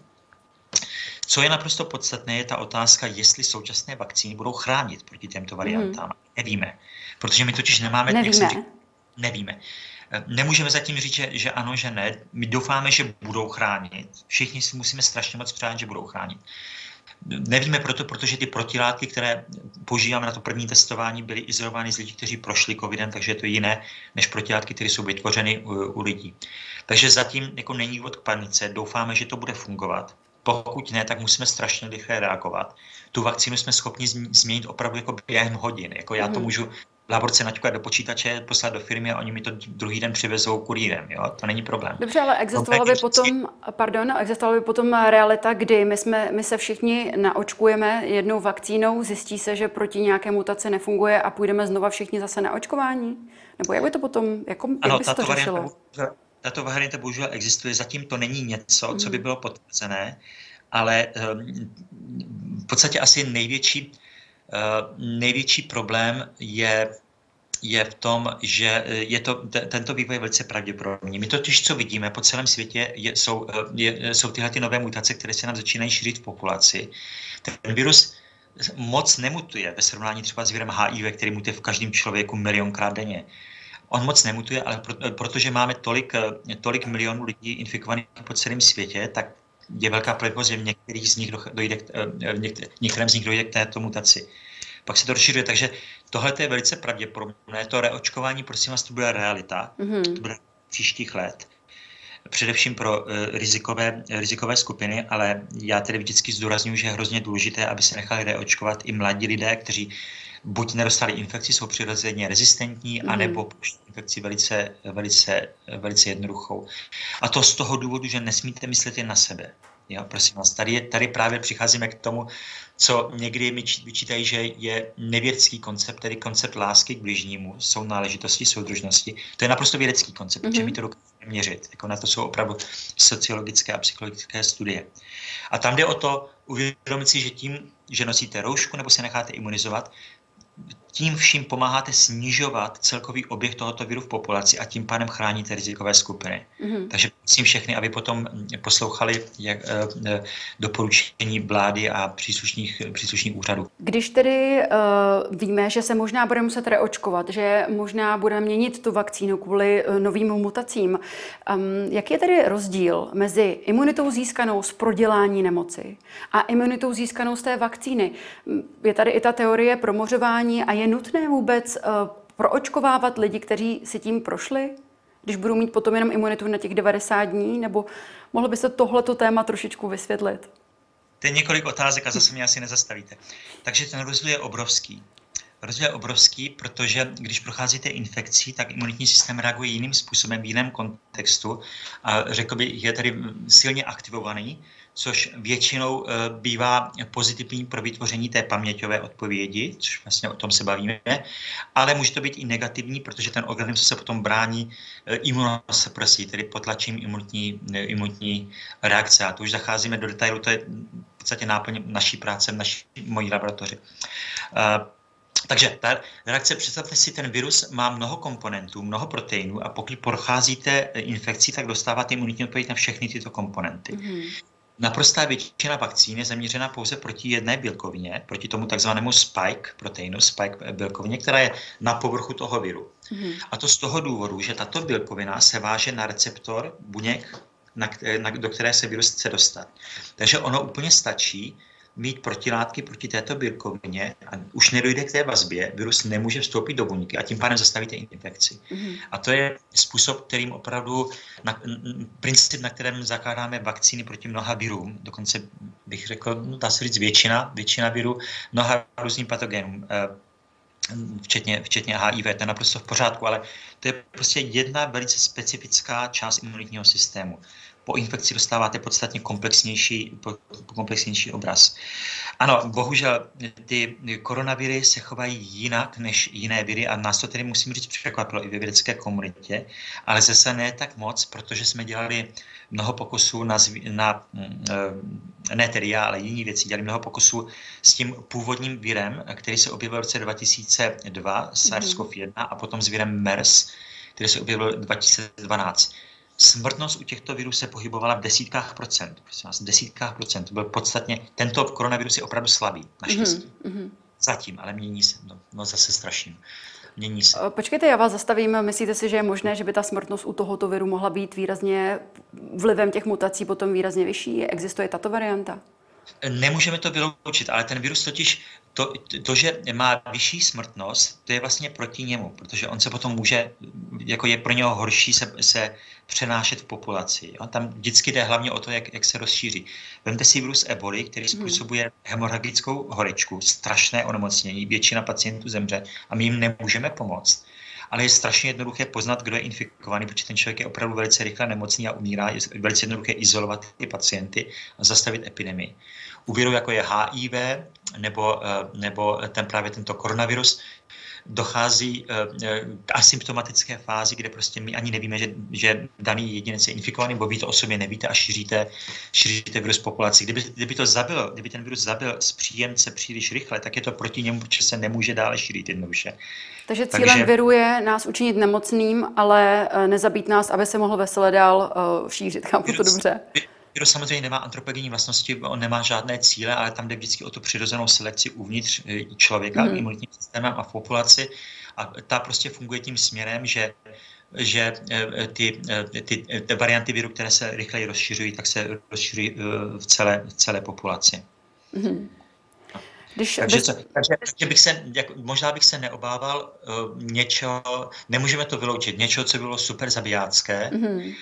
Speaker 2: Co je naprosto podstatné, je ta otázka, jestli současné vakcíny budou chránit proti těmto mhm. variantám. Mm. Nevíme, protože my totiž nemáme...
Speaker 1: Nevíme.
Speaker 2: Řík, nevíme. Nemůžeme zatím říct, že, že ano, že ne. My doufáme, že budou chránit. Všichni si musíme strašně moc přát, že budou chránit. Nevíme proto, protože ty protilátky, které používáme na to první testování, byly izolovány z lidí, kteří prošli covidem, takže je to jiné než protilátky, které jsou vytvořeny u, u lidí. Takže zatím jako není důvod k panice, doufáme, že to bude fungovat. Pokud ne, tak musíme strašně rychle reagovat. Tu vakcínu jsme schopni změnit opravdu jako během hodin. Jako já to mhm. můžu laborce naťukat do počítače, poslat do firmy a oni mi to druhý den přivezou kurýrem, jo? To není problém.
Speaker 1: Dobře, ale existovala by potom, pardon, existovala by potom realita, kdy my, jsme, my se všichni naočkujeme jednou vakcínou, zjistí se, že proti nějaké mutaci nefunguje a půjdeme znova všichni zase na očkování? Nebo jak by to potom, jako, jak
Speaker 2: ano,
Speaker 1: by se to řešilo?
Speaker 2: Varianta, tato varianta bohužel existuje, zatím to není něco, co by mhm. bylo potvrzené, ale um, v podstatě asi největší největší problém je je v tom, že eh, je to, t- tento vývoj je velice pravděpodobný. My totiž, co vidíme po celém světě, je, jsou, eh, je, jsou tyhle ty nové mutace, které se nám začínají šířit v populaci. Ten virus moc nemutuje ve srovnání třeba s virem HIV, který mutuje v každém člověku milionkrát denně. On moc nemutuje, ale pro, protože máme tolik, tolik milionů lidí infikovaných po celém světě, tak je velká pravděpodobnost, že v některých z nich dojde, eh, v některém z nich dojde k této mutaci. Pak se to rozšiřuje, takže tohle je velice pravděpodobné. To reočkování, prosím vás, to bude realita. Mm-hmm. To bude příštích let. Především pro uh, rizikové, rizikové skupiny, ale já tedy vždycky zdůraznuju, že je hrozně důležité, aby se nechali reočkovat i mladí lidé, kteří buď nedostali infekci, jsou přirozeně rezistentní, mm. anebo infekci velice, velice, velice jednoduchou. A to z toho důvodu, že nesmíte myslet jen na sebe. Jo, prosím vás, tady, je, tady právě přicházíme k tomu, co někdy mi vyčítají, že je nevědecký koncept, tedy koncept lásky k bližnímu, jsou náležitosti, soudržnosti. To je naprosto vědecký koncept, mm-hmm. protože my to dokážeme měřit. Jako na to jsou opravdu sociologické a psychologické studie. A tam jde o to uvědomit si, že tím, že nosíte roušku nebo se necháte imunizovat, tím vším pomáháte snižovat celkový oběh tohoto viru v populaci a tím pádem chráníte rizikové skupiny. Mm-hmm. Takže prosím všechny, aby potom poslouchali jak, uh, doporučení vlády a příslušných, příslušných úřadů.
Speaker 1: Když tedy uh, víme, že se možná bude muset reočkovat, že možná bude měnit tu vakcínu kvůli uh, novým mutacím, um, jaký je tedy rozdíl mezi imunitou získanou z prodělání nemoci a imunitou získanou z té vakcíny? Je tady i ta teorie promořování a je nutné vůbec uh, proočkovávat lidi, kteří si tím prošli? Když budou mít potom jenom imunitu na těch 90 dní? Nebo mohlo by se tohleto téma trošičku vysvětlit?
Speaker 2: To je několik otázek a zase mě asi nezastavíte. Takže ten rozdíl je obrovský. Rozdíl je obrovský, protože když procházíte infekcí, tak imunitní systém reaguje jiným způsobem, v jiném kontextu a řekl bych, je tady silně aktivovaný což většinou eh, bývá pozitivní pro vytvoření té paměťové odpovědi, což vlastně o tom se bavíme, ale může to být i negativní, protože ten organismus se potom brání eh, imunosupresí, tedy potlačím imunitní, eh, imunitní reakce. A to už zacházíme do detailu, to je v podstatě náplň naší práce, naší mojí laboratoři. Takže ta reakce, představte si, ten virus má mnoho komponentů, mnoho proteinů a pokud procházíte infekcí, tak dostáváte imunitní odpověď na všechny tyto komponenty. Mm-hmm. Naprostá většina vakcín je zaměřena pouze proti jedné bílkovině, proti tomu takzvanému spike proteinu, spike bílkovině, která je na povrchu toho viru. Mm. A to z toho důvodu, že tato bílkovina se váže na receptor buněk, na, na, do které se virus chce dostat. Takže ono úplně stačí, mít protilátky proti této bílkovině a už nedojde k té vazbě, virus nemůže vstoupit do buňky a tím pádem zastavíte infekci. Mm-hmm. A to je způsob, kterým opravdu, na, princip, na kterém zakládáme vakcíny proti mnoha virům, dokonce bych řekl, no, dá se říct většina, většina virů, mnoha různým patogenům eh, včetně, včetně HIV, to je naprosto v pořádku, ale to je prostě jedna velice specifická část imunitního systému po infekci dostáváte podstatně komplexnější, komplexnější obraz. Ano, bohužel ty koronaviry se chovají jinak než jiné viry a nás to tedy musím říct překvapilo i ve vědecké komunitě, ale zase ne tak moc, protože jsme dělali mnoho pokusů na, na eh, ne tedy já, ale jiní věci, dělali mnoho pokusů s tím původním virem, který se objevil v roce 2002, SARS-CoV-1 a potom s virem MERS, který se objevil 2012 smrtnost u těchto virů se pohybovala v desítkách procent. Prosím vás, v desítkách procent. Byl podstatně, tento koronavirus je opravdu slabý, naštěstí. Mm-hmm. Zatím, ale mění se. No, no zase strašně. Mění se.
Speaker 1: Počkejte, já vás zastavím. Myslíte si, že je možné, že by ta smrtnost u tohoto viru mohla být výrazně vlivem těch mutací potom výrazně vyšší? Existuje tato varianta?
Speaker 2: Nemůžeme to vyloučit, ale ten virus totiž to, to, že má vyšší smrtnost, to je vlastně proti němu, protože on se potom může, jako je pro něho horší se, se přenášet v populaci. Jo? Tam vždycky jde hlavně o to, jak, jak se rozšíří. Vemte si virus eboli, který mhm. způsobuje hemorragickou horečku, strašné onemocnění, většina pacientů zemře a my jim nemůžeme pomoct ale je strašně jednoduché poznat, kdo je infikovaný, protože ten člověk je opravdu velice rychle nemocný a umírá. Je velice jednoduché izolovat ty pacienty a zastavit epidemii. U viru, jako je HIV nebo, eh, nebo ten právě tento koronavirus, dochází eh, k asymptomatické fázi, kde prostě my ani nevíme, že, že daný jedinec je infikovaný, bo vy to o sobě nevíte a šíříte, šíříte virus populaci. Kdyby, kdyby to zabil, kdyby ten virus zabil z příjemce příliš rychle, tak je to proti němu, protože se nemůže dále šířit jednoduše.
Speaker 1: Takže cílem Takže... viru je nás učinit nemocným, ale eh, nezabít nás, aby se mohl vesele dál šířit. Chápu to dobře?
Speaker 2: Virus samozřejmě nemá antropogenní vlastnosti, on nemá žádné cíle, ale tam jde vždycky o tu přirozenou selekci uvnitř eh, člověka, mm. imunitním systémem a v populaci. A ta prostě funguje tím směrem, že že ty, ty, ty varianty viru, které se rychleji rozšiřují, tak se rozšiřují v celé, v celé populaci. Mm. Když takže, bez... takže, takže bych se, jak, možná bych se neobával uh, něčeho, nemůžeme to vyloučit, něčeho, co bylo super zabijácké, mm-hmm.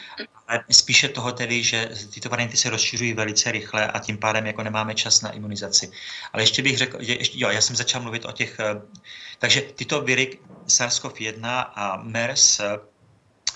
Speaker 2: ale spíše toho tedy, že tyto varianty se rozšiřují velice rychle a tím pádem jako nemáme čas na imunizaci. Ale ještě bych řekl, že ještě, jo, já jsem začal mluvit o těch, uh, takže tyto viry SARS-CoV-1 a MERS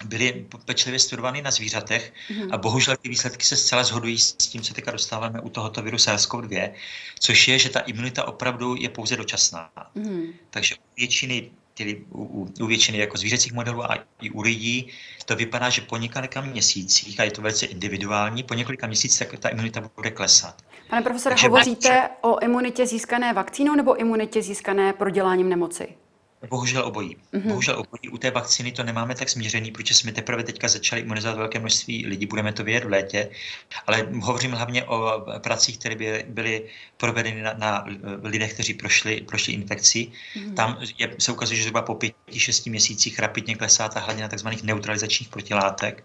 Speaker 2: byly pečlivě studovány na zvířatech mm-hmm. a bohužel ty výsledky se zcela shodují s tím, co teďka dostáváme u tohoto viru SARS-CoV-2, což je, že ta imunita opravdu je pouze dočasná. Mm-hmm. Takže u většiny tedy u, u, u většiny jako zvířecích modelů a i u lidí, to vypadá, že po několika měsících, a je to velice individuální, po několika měsících tak ta imunita bude klesat.
Speaker 1: Pane profesore, Takže hovoříte o imunitě získané vakcínou nebo imunitě získané proděláním nemoci?
Speaker 2: Bohužel obojí. Mm-hmm. Bohužel obojí. U té vakcíny to nemáme tak smířený, protože jsme teprve teďka začali imunizovat velké množství lidí, budeme to vědět v létě, ale hovořím hlavně o pracích, které by byly provedeny na, na lidech, kteří prošli, prošli infekcí. Mm-hmm. Tam je, se ukazuje, že zhruba po pěti, šesti měsících rapidně klesá ta hladina tzv. neutralizačních protilátek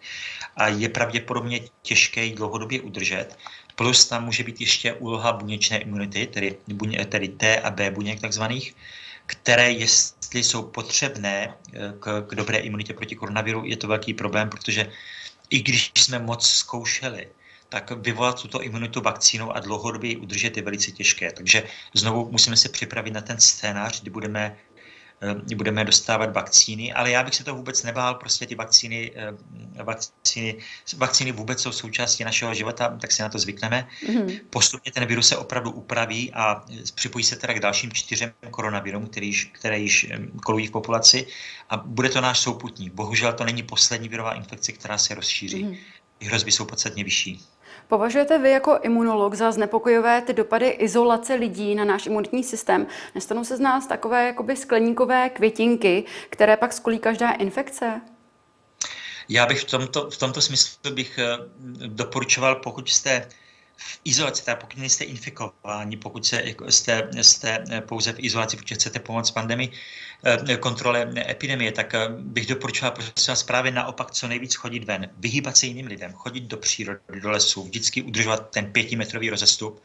Speaker 2: a je pravděpodobně těžké ji dlouhodobě udržet. Plus tam může být ještě úloha buněčné imunity, tedy, tedy T a B buněk takzvaných, které, jestli jsou potřebné eh, k, k dobré imunitě proti koronaviru, je to velký problém, protože i když jsme moc zkoušeli, tak vyvolat tuto imunitu vakcínou a dlouhodobě ji udržet je velice těžké. Takže znovu musíme se připravit na ten scénář, kdy budeme budeme dostávat vakcíny, ale já bych se to vůbec nebál, prostě ty vakcíny, eh, vakcíny, vakcíny vůbec jsou součástí našeho života, tak si na to zvykneme. Mm-hmm. Postupně ten virus se opravdu upraví a připojí se teda k dalším čtyřem koronavirům, které již, které již kolují v populaci a bude to náš souputník. Bohužel to není poslední virová infekce, která se rozšíří. Mm-hmm. Hrozby jsou podstatně vyšší.
Speaker 1: Považujete vy jako imunolog za znepokojové ty dopady izolace lidí na náš imunitní systém? Nestanou se z nás takové jakoby skleníkové květinky, které pak skolí každá infekce?
Speaker 2: Já bych v tomto, v tomto smyslu bych eh, doporučoval, pokud jste v izolaci, teda pokud nejste infikováni, pokud se, jako jste, jste pouze v izolaci, pokud chcete pomoct pandemii, eh, kontrole epidemie, tak eh, bych doporučoval prosím vás právě naopak co nejvíc chodit ven, vyhýbat se jiným lidem, chodit do přírody, do lesů, vždycky udržovat ten pětimetrový rozestup,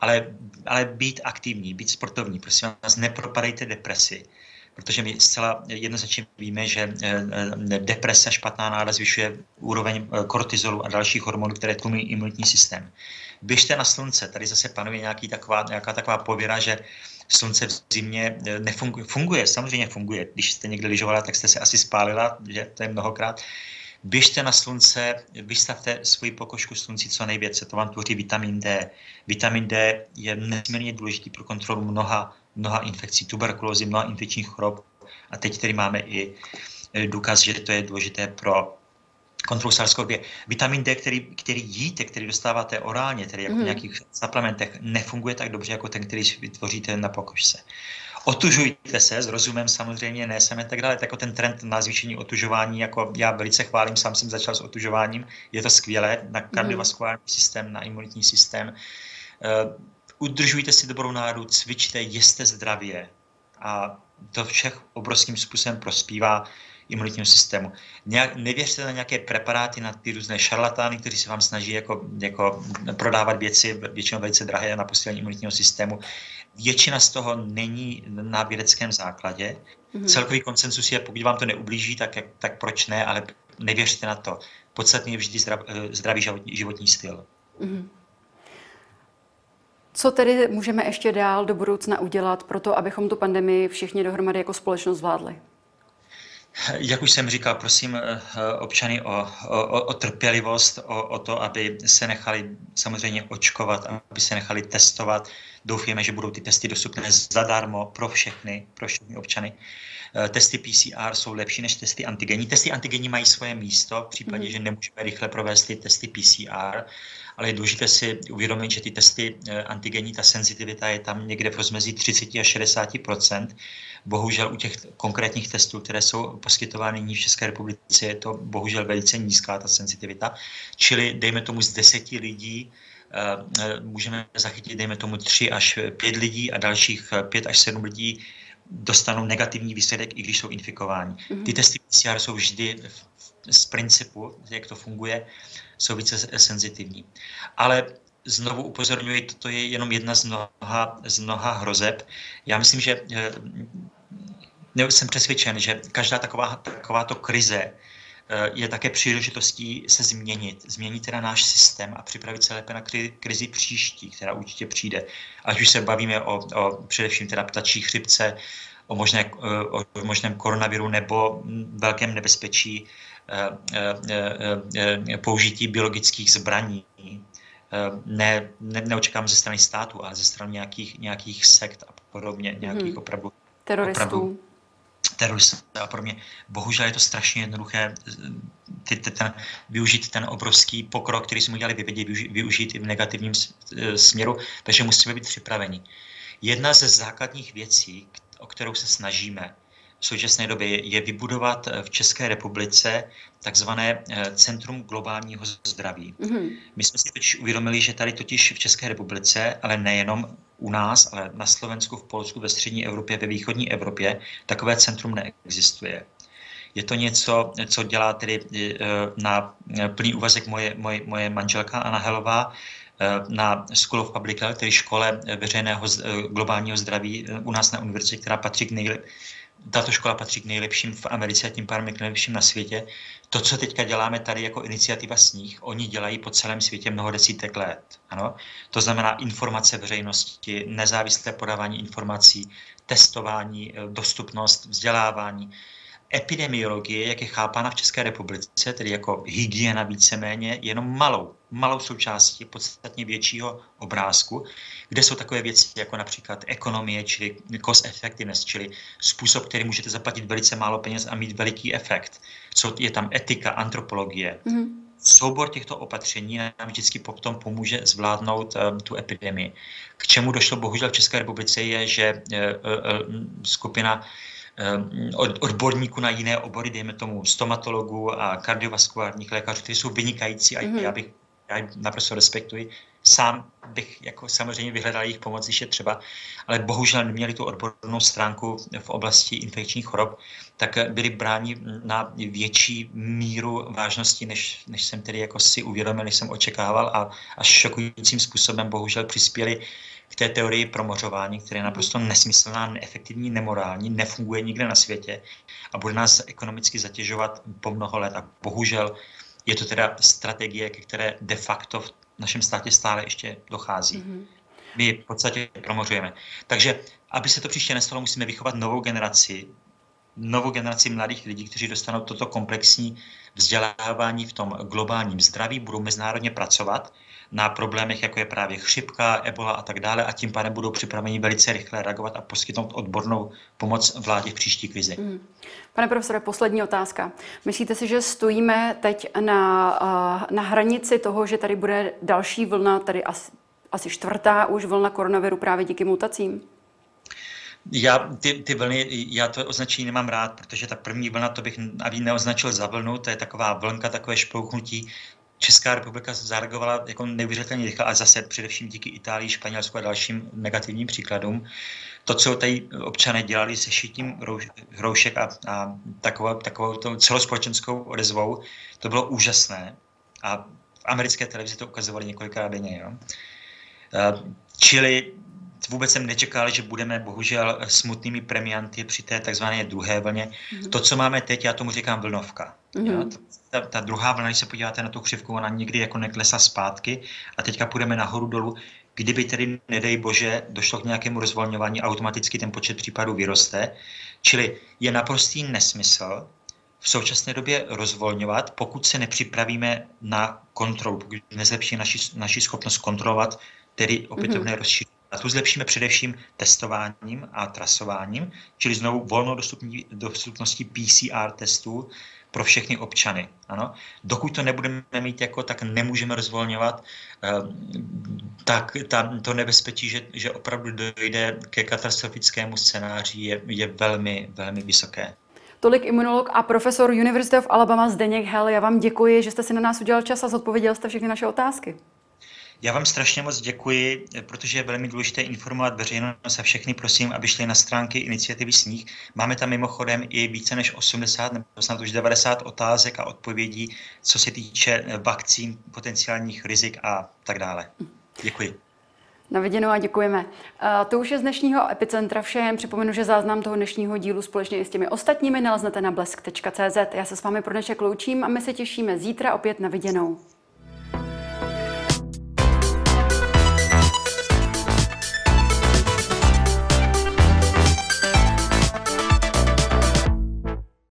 Speaker 2: ale, ale být aktivní, být sportovní, prosím vás, nepropadejte depresi protože my zcela jednoznačně víme, že eh, deprese, špatná náda zvyšuje úroveň eh, kortizolu a dalších hormonů, které tlumí imunitní systém. Běžte na slunce, tady zase panuje nějaký taková, nějaká taková pověra, že slunce v zimě eh, nefunguje. Funguje, samozřejmě funguje. Když jste někde lyžovala, tak jste se asi spálila, že to je mnohokrát. Běžte na slunce, vystavte svoji pokožku slunci co nejvíce, to vám tvoří vitamin D. Vitamin D je nesmírně důležitý pro kontrolu mnoha mnoha infekcí, tuberkulózy, mnoha infekčních chorob. A teď tedy máme i e, důkaz, že to je důležité pro kontrolu sars Vitamin D, který, který jíte, který dostáváte orálně, tedy jako mm. v nějakých suplementech, nefunguje tak dobře jako ten, který vytvoříte na pokožce. Otužujte se, s rozumem samozřejmě, ne jsem tak dále, jako ten trend na zvýšení otužování, jako já velice chválím, sám jsem začal s otužováním, je to skvělé na kardiovaskulární systém, na imunitní systém. E, udržujte si dobrou náladu, cvičte, jeste zdravě a to všech obrovským způsobem prospívá. imunitního systému. Nějak, nevěřte na nějaké preparáty, na ty různé šarlatány, kteří se vám snaží jako, jako prodávat věci, většinou velice drahé na posílení imunitního systému. Většina z toho není na vědeckém základě. Mm-hmm. Celkový konsensus je, pokud vám to neublíží, tak, tak proč ne, ale nevěřte na to. Podstatný je vždy zdrav, eh, zdravý životní, životní styl. Mm-hmm.
Speaker 1: Co tedy můžeme ještě dál do budoucna udělat pro to, abychom tu pandemii všichni dohromady jako společnost zvládli?
Speaker 2: Jak už jsem říkal, prosím eh, občany o, o, o trpělivost, o, o to, aby se nechali samozřejmě očkovat, aby se nechali testovat. Doufujeme, že budou ty testy dostupné zadarmo pro všechny, pro všechny občany. Eh, testy PCR jsou lepší než testy antigenní. Testy antigenní mají svoje místo v případě, mm. že nemůžeme rychle provést ty testy PCR ale je důležité si uvědomit, že ty testy eh, antigenní, ta senzitivita je tam někde v rozmezí 30 až 60% Bohužel u těch konkrétních testů, které jsou poskytovány nyní v České republice, je to bohužel velice nízká ta senzitivita. Čili dejme tomu z deseti lidí eh, eh, můžeme zachytit, dejme tomu, tři až pět lidí a dalších pět až sedm lidí dostanou negativní výsledek, i když jsou infikováni. Mm-hmm. Ty testy PCR jsou vždy z principu, jak to funguje, jsou více senzitivní. Ale znovu upozorňuji, toto je jenom jedna z mnoha, z mnoha hrozeb. Já myslím, že ne, jsem přesvědčen, že každá taková, takováto krize eh, je také příležitostí se změnit, změnit teda náš systém a připravit se lépe na krizi příští, která určitě přijde. Ať už se bavíme o, o především teda ptačí chřipce, o, možné, eh, o možném koronaviru nebo velkém nebezpečí Eh, eh, eh, použití biologických zbraní. Ne, ne, neočekám ze strany státu, ale ze strany nějakých, nějakých sekt a podobně, nějakých hmm. opravdu
Speaker 1: teroristů. Opravdu,
Speaker 2: teroristů a podobně. Bohužel je to strašně jednoduché ty, ty, ten, využít ten obrovský pokrok, který jsme udělali vyvědět, využít, využít i v negativním směru, takže musíme být připraveni. Jedna ze základních věcí, o kterou se snažíme, v současné době je vybudovat eh, v České republice takzvané eh, Centrum globálního zdraví. Mm-hmm. My jsme si totiž uvědomili, že tady totiž v České republice, ale nejenom u nás, ale na Slovensku, v Polsku, ve střední Evropě, ve východní Evropě, takové centrum neexistuje. Je to něco, co dělá tedy eh, na plný úvazek moje, moje, moje manželka Anna Helová, na School of Public Health, tedy škole veřejného globálního zdraví u nás na univerzitě, která patří k nejlepším tato škola patří k nejlepším v Americe a tím pádem k nejlepším na světě. To, co teďka děláme tady jako iniciativa Sníh, oni dělají po celém světě mnoho desítek let. Ano? To znamená informace veřejnosti, nezávislé podávání informací, testování, eh, dostupnost, vzdělávání epidemiologie, jak je chápána v České republice, tedy jako hygiena víceméně, jenom malou, malou součástí podstatně většího obrázku, kde jsou takové věci jako například ekonomie, čili cost effectiveness, čili způsob, který můžete zaplatit velice málo peněz a mít veliký efekt. Co je tam etika, antropologie. Mm-hmm. Soubor těchto opatření nám vždycky potom pomůže zvládnout um, tu epidemii. K čemu došlo bohužel v České republice je, že uh, uh, skupina Ehm, odborníků na jiné obory, dejme tomu stomatologů a kardiovaskulárních lékařů, kteří jsou vynikající a mm-hmm. já bych já naprosto respektuji. Sám bych jako samozřejmě vyhledal jejich pomoc, když je třeba, ale bohužel neměli tu odbornou stránku v oblasti infekčních chorob, tak byli bráni na větší míru vážnosti, než, než jsem tedy jako si uvědomil, než jsem očekával a až šokujícím způsobem bohužel přispěli k té teorii promořování, která je naprosto nesmyslná, neefektivní, nemorální, nefunguje nikde na světě a bude nás ekonomicky zatěžovat po mnoho let. A bohužel je to teda strategie, ke které de facto v našem státě stále ještě dochází. Mm-hmm. My v podstatě promořujeme. Takže, aby se to příště nestalo, musíme vychovat novou generaci, novou generaci mladých lidí, kteří dostanou toto komplexní vzdělávání v tom globálním zdraví, budou mezinárodně pracovat na problémech, jako je právě chřipka, ebola a tak dále a tím pádem budou připraveni velice rychle reagovat a poskytnout odbornou pomoc vládě v příští krizi. Mm.
Speaker 1: Pane profesore, poslední otázka. Myslíte si, že stojíme teď na, na hranici toho, že tady bude další vlna, tady asi, asi čtvrtá už vlna koronaviru právě díky mutacím?
Speaker 2: Já ty, ty vlny, já to označení nemám rád, protože ta první vlna, to bych ani neoznačil za vlnu, to je taková vlnka, takové šplouchnutí Česká republika zareagovala jako neuvěřitelně rychle, a zase především díky Itálii, Španělsku a dalším negativním příkladům. to, co tady občané dělali se šitím hroušek a, a takovou, takovou celospolečenskou odezvou, to bylo úžasné. A v americké televizi to ukazovali několikrát denně. Jo. Čili vůbec jsem nečekal, že budeme bohužel smutnými premianty při té takzvané druhé vlně. Mm-hmm. To, co máme teď, já tomu říkám vlnovka. Mm-hmm. Ta, ta druhá vlna, když se podíváte na tu křivku, ona nikdy jako neklesá zpátky a teďka půjdeme nahoru dolů. Kdyby tedy, nedej bože, došlo k nějakému rozvolňování, automaticky ten počet případů vyroste. Čili je naprostý nesmysl v současné době rozvolňovat, pokud se nepřipravíme na kontrolu, pokud nezlepší naši, naši schopnost kontrolovat, tedy opětovné mm-hmm. rozšíření a tu zlepšíme především testováním a trasováním, čili znovu volnou dostupností PCR testů pro všechny občany. Ano? Dokud to nebudeme mít jako, tak nemůžeme rozvolňovat, eh, tak ta, to nebezpečí, že, že opravdu dojde ke katastrofickému scénáři, je, je velmi, velmi vysoké.
Speaker 1: Tolik imunolog a profesor University of Alabama Zdeněk Hell. Já vám děkuji, že jste si na nás udělal čas a zodpověděl jste všechny naše otázky.
Speaker 2: Já vám strašně moc děkuji, protože je velmi důležité informovat veřejnost a všechny prosím, aby šli na stránky iniciativy Sníh. Máme tam mimochodem i více než 80 nebo snad už 90 otázek a odpovědí, co se týče vakcín, potenciálních rizik a tak dále. Děkuji.
Speaker 1: Na viděnou a děkujeme. To už je z dnešního Epicentra vše. Jen připomenu, že záznam toho dnešního dílu společně i s těmi ostatními naleznete na blesk.cz. Já se s vámi pro dnešek loučím a my se těšíme zítra opět na viděnou.